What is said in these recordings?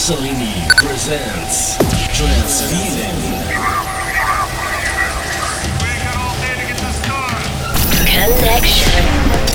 Salini presents Trans Feeling. Connection.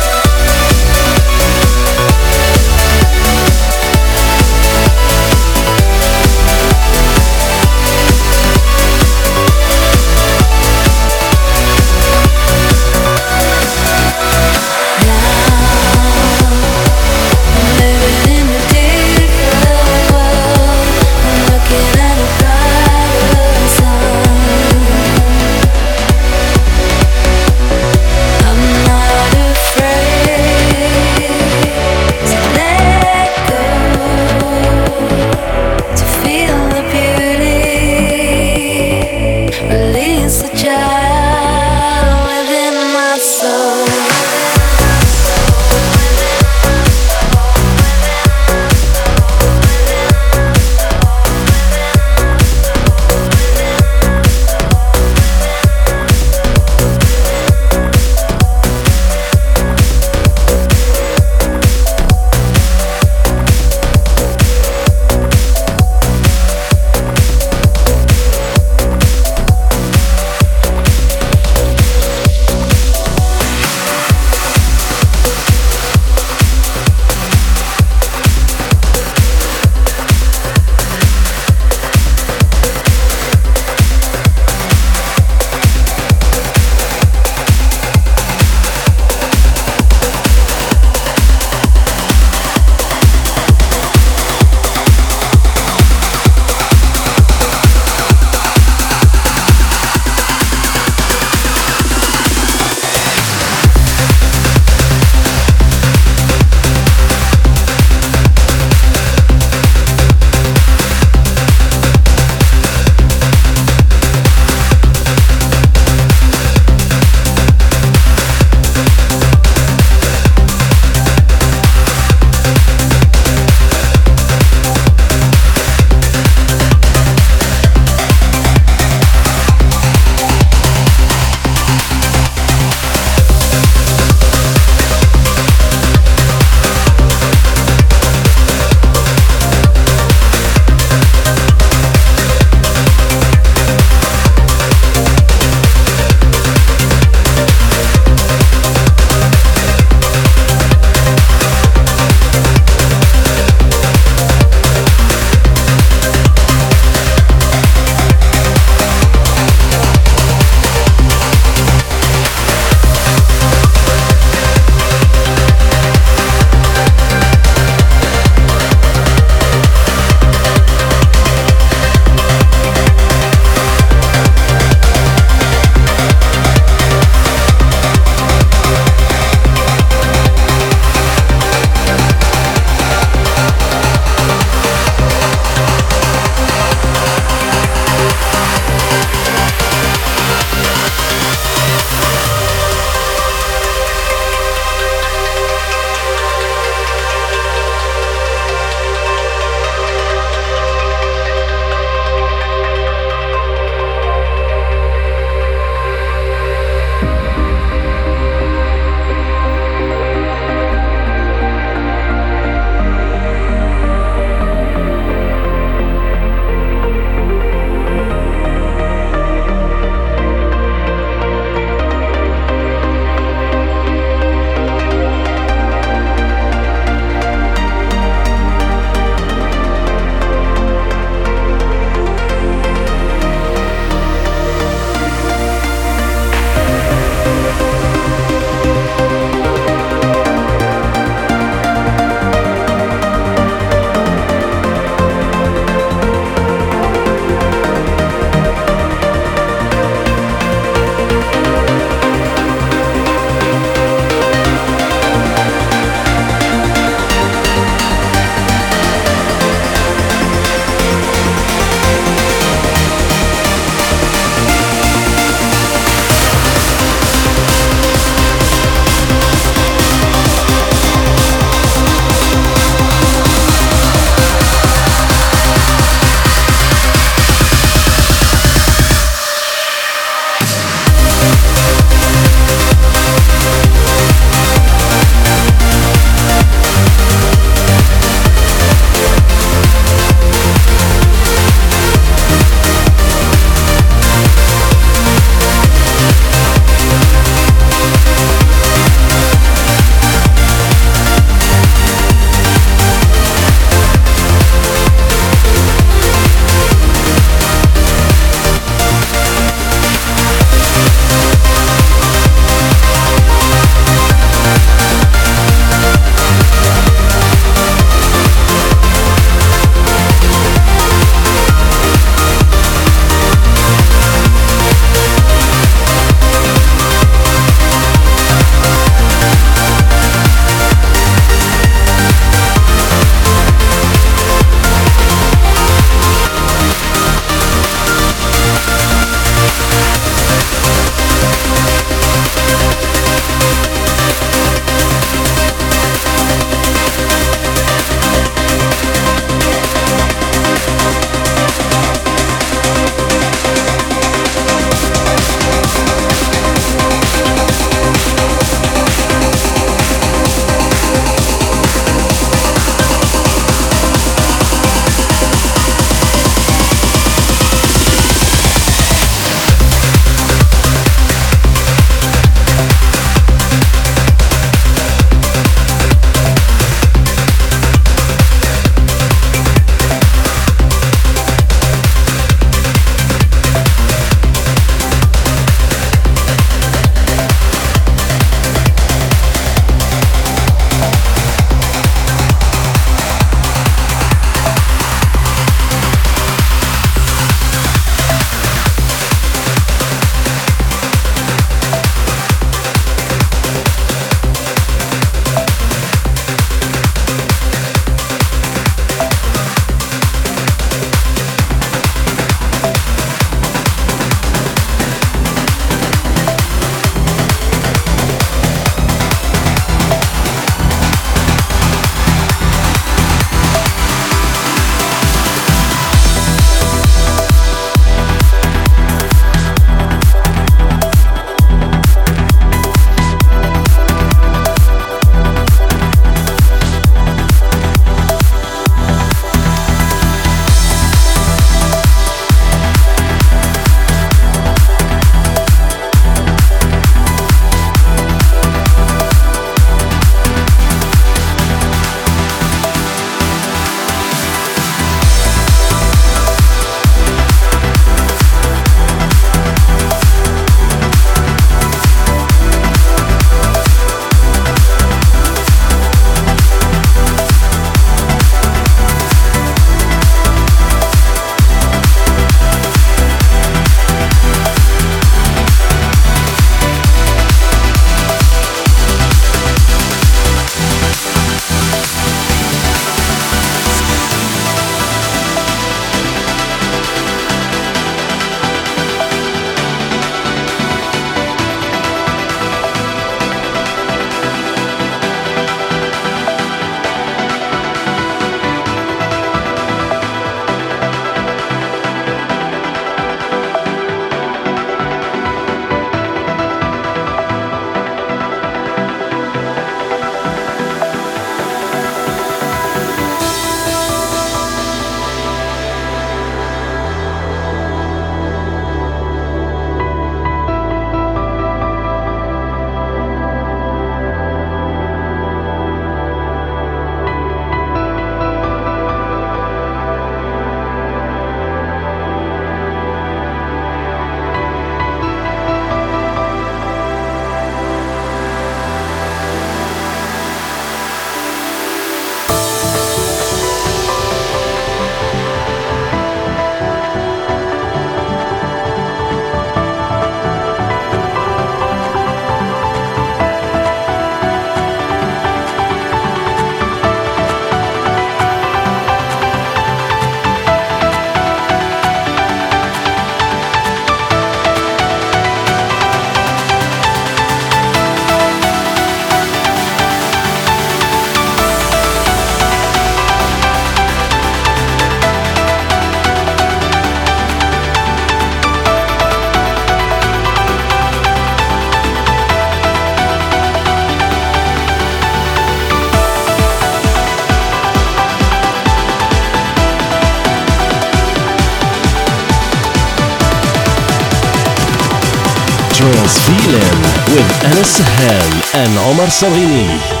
And Omar Salini.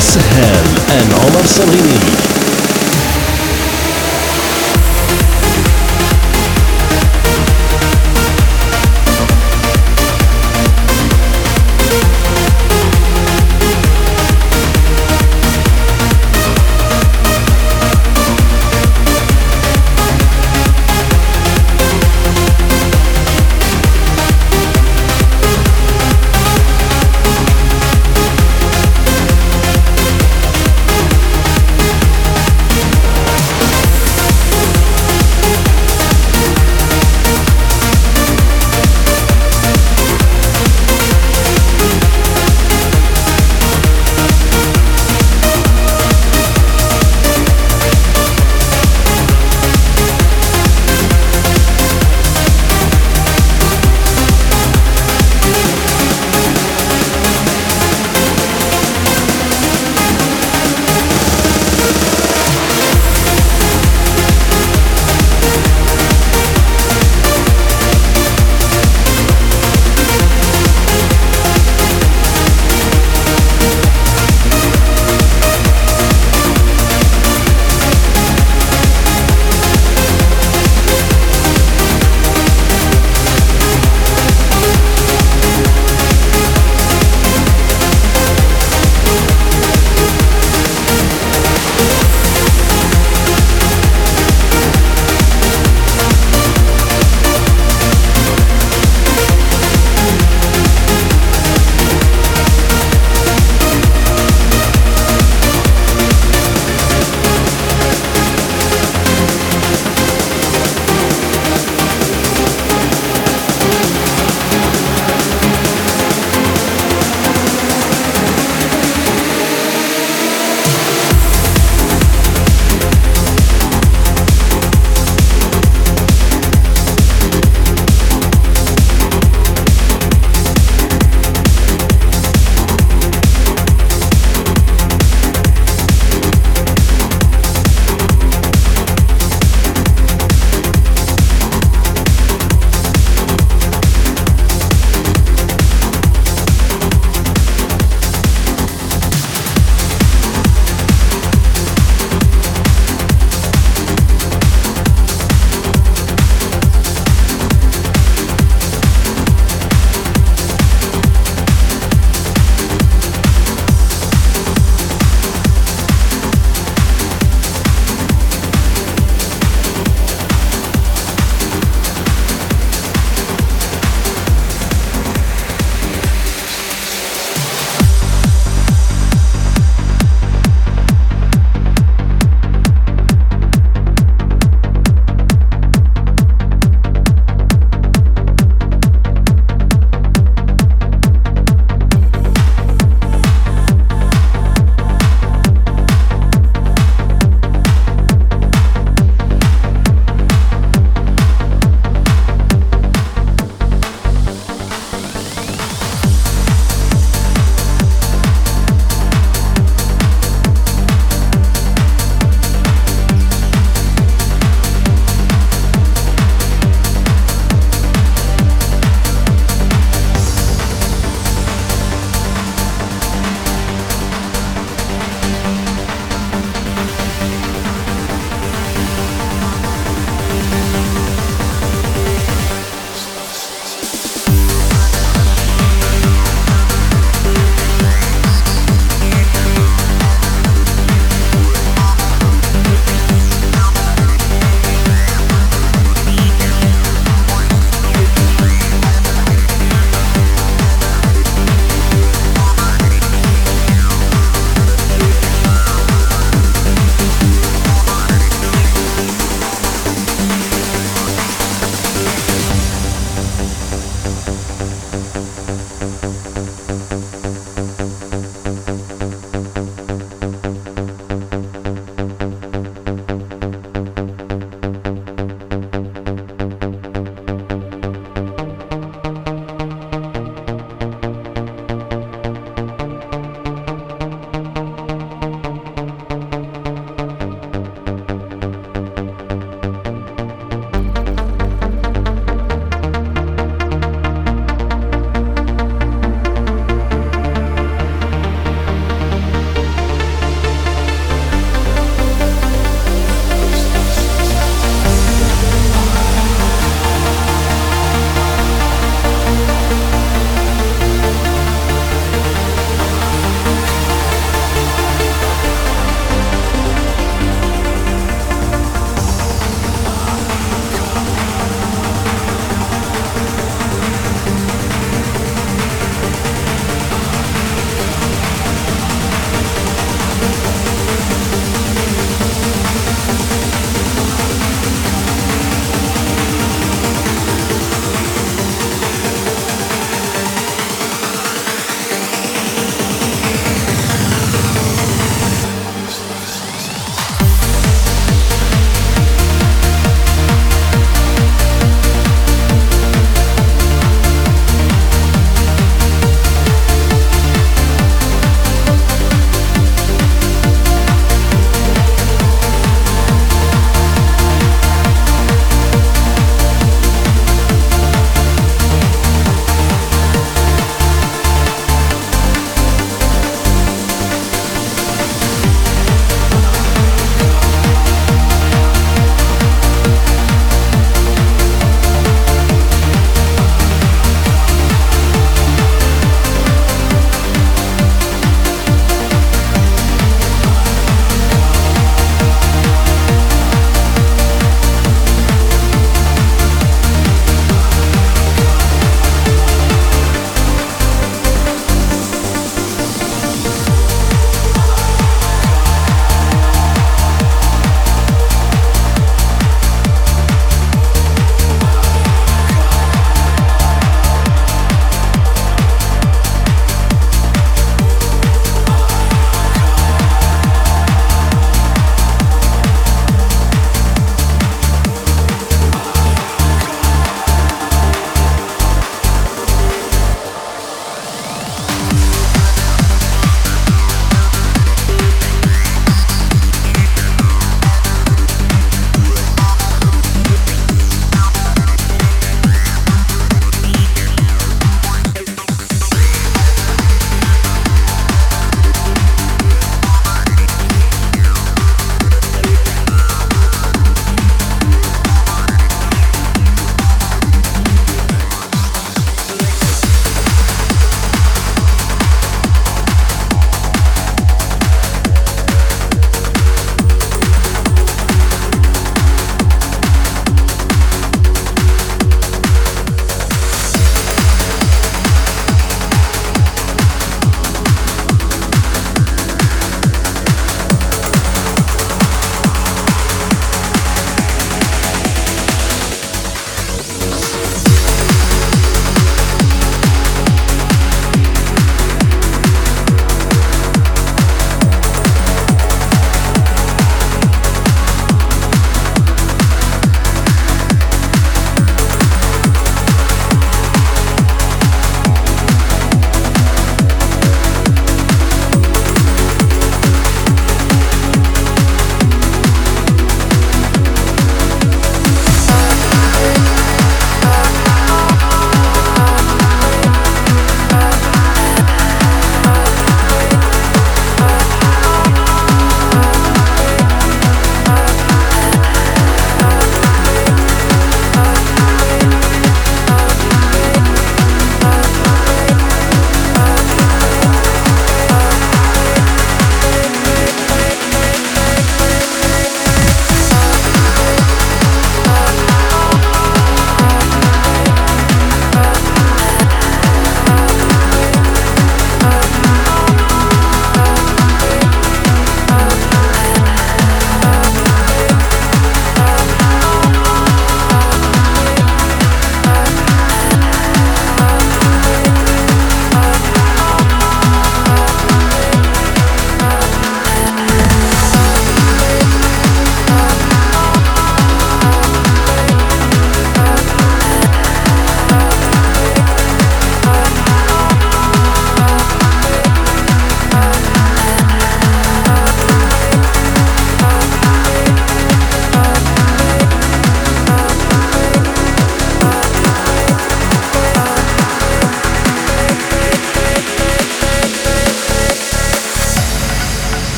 Sahel and Omar Salini.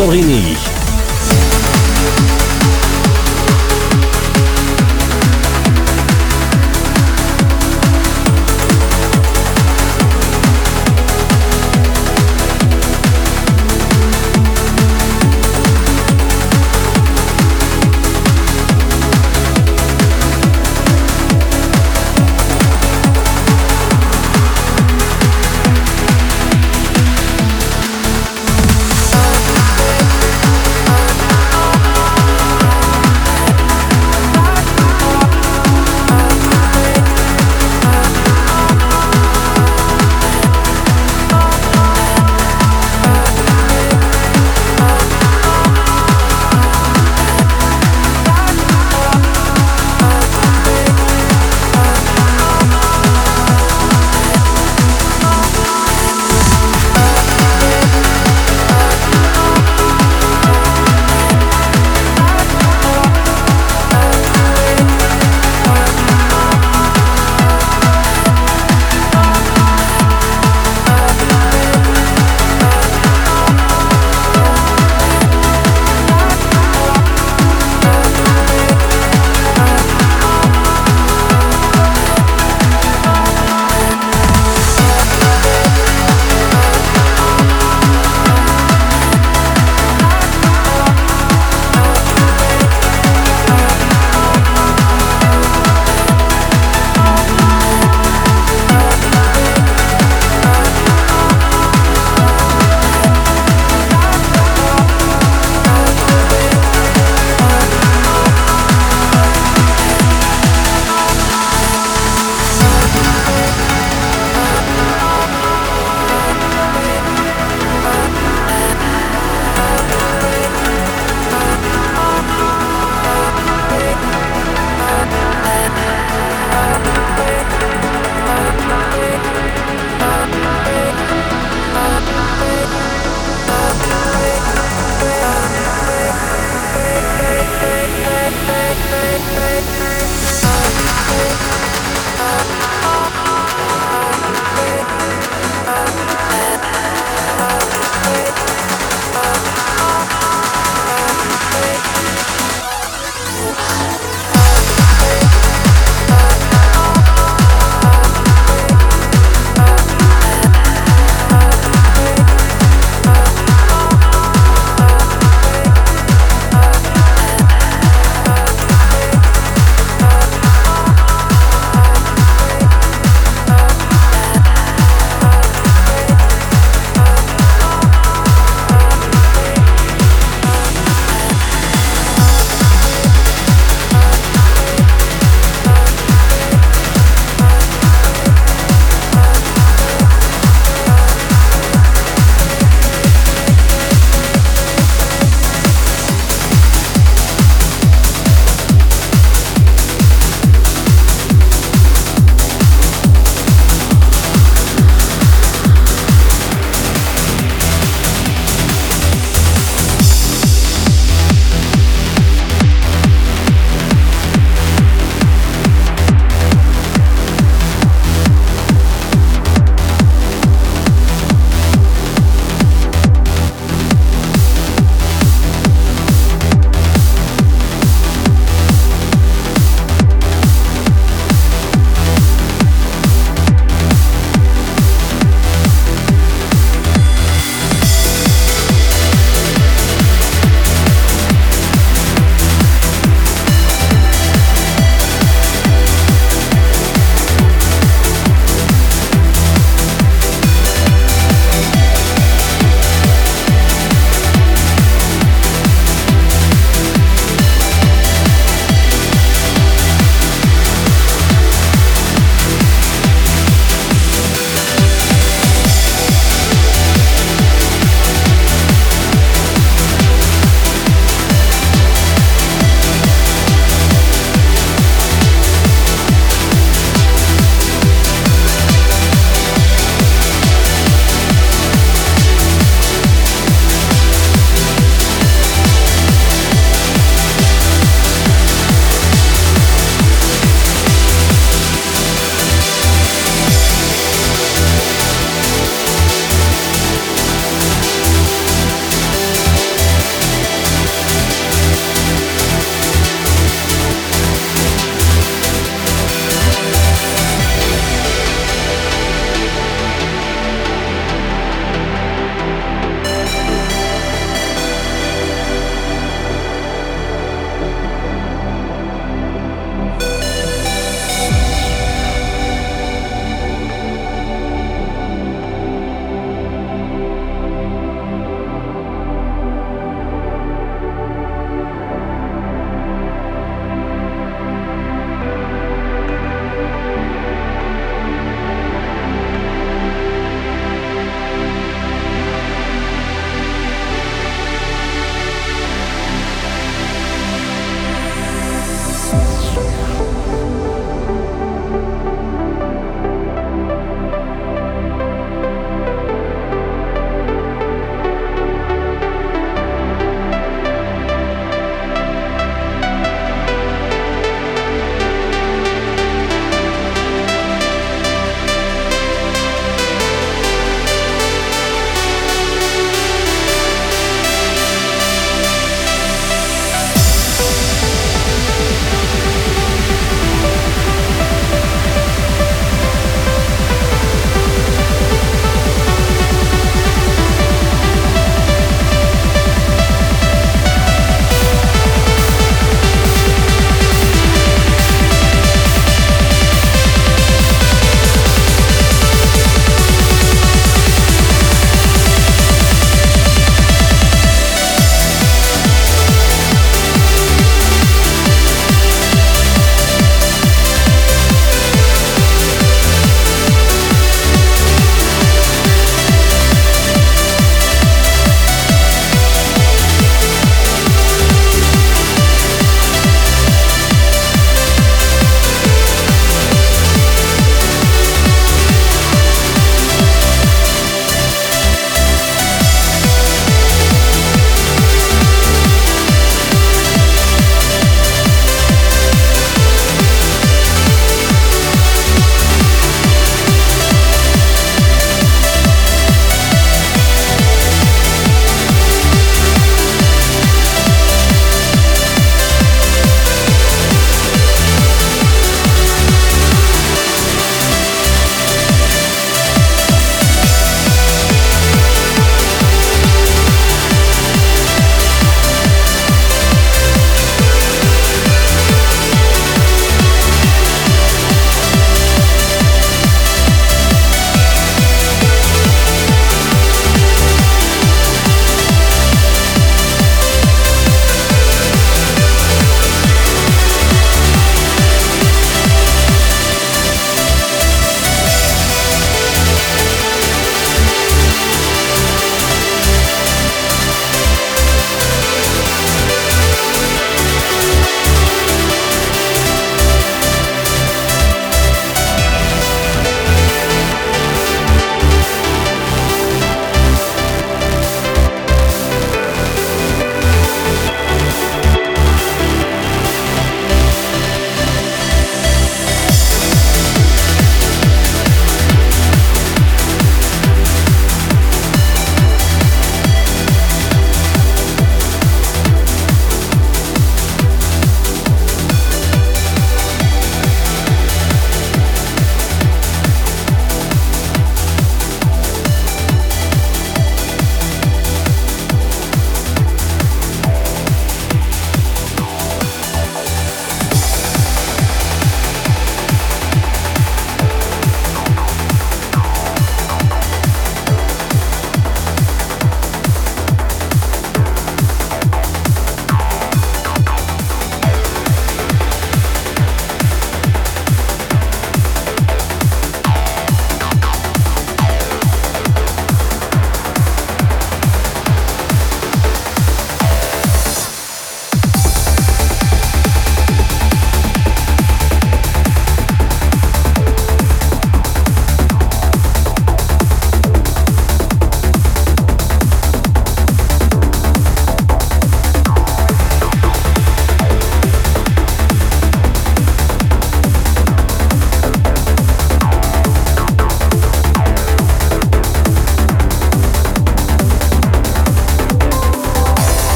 And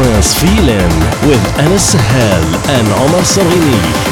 Feeling with Anas Sahel and Omar Sarghini.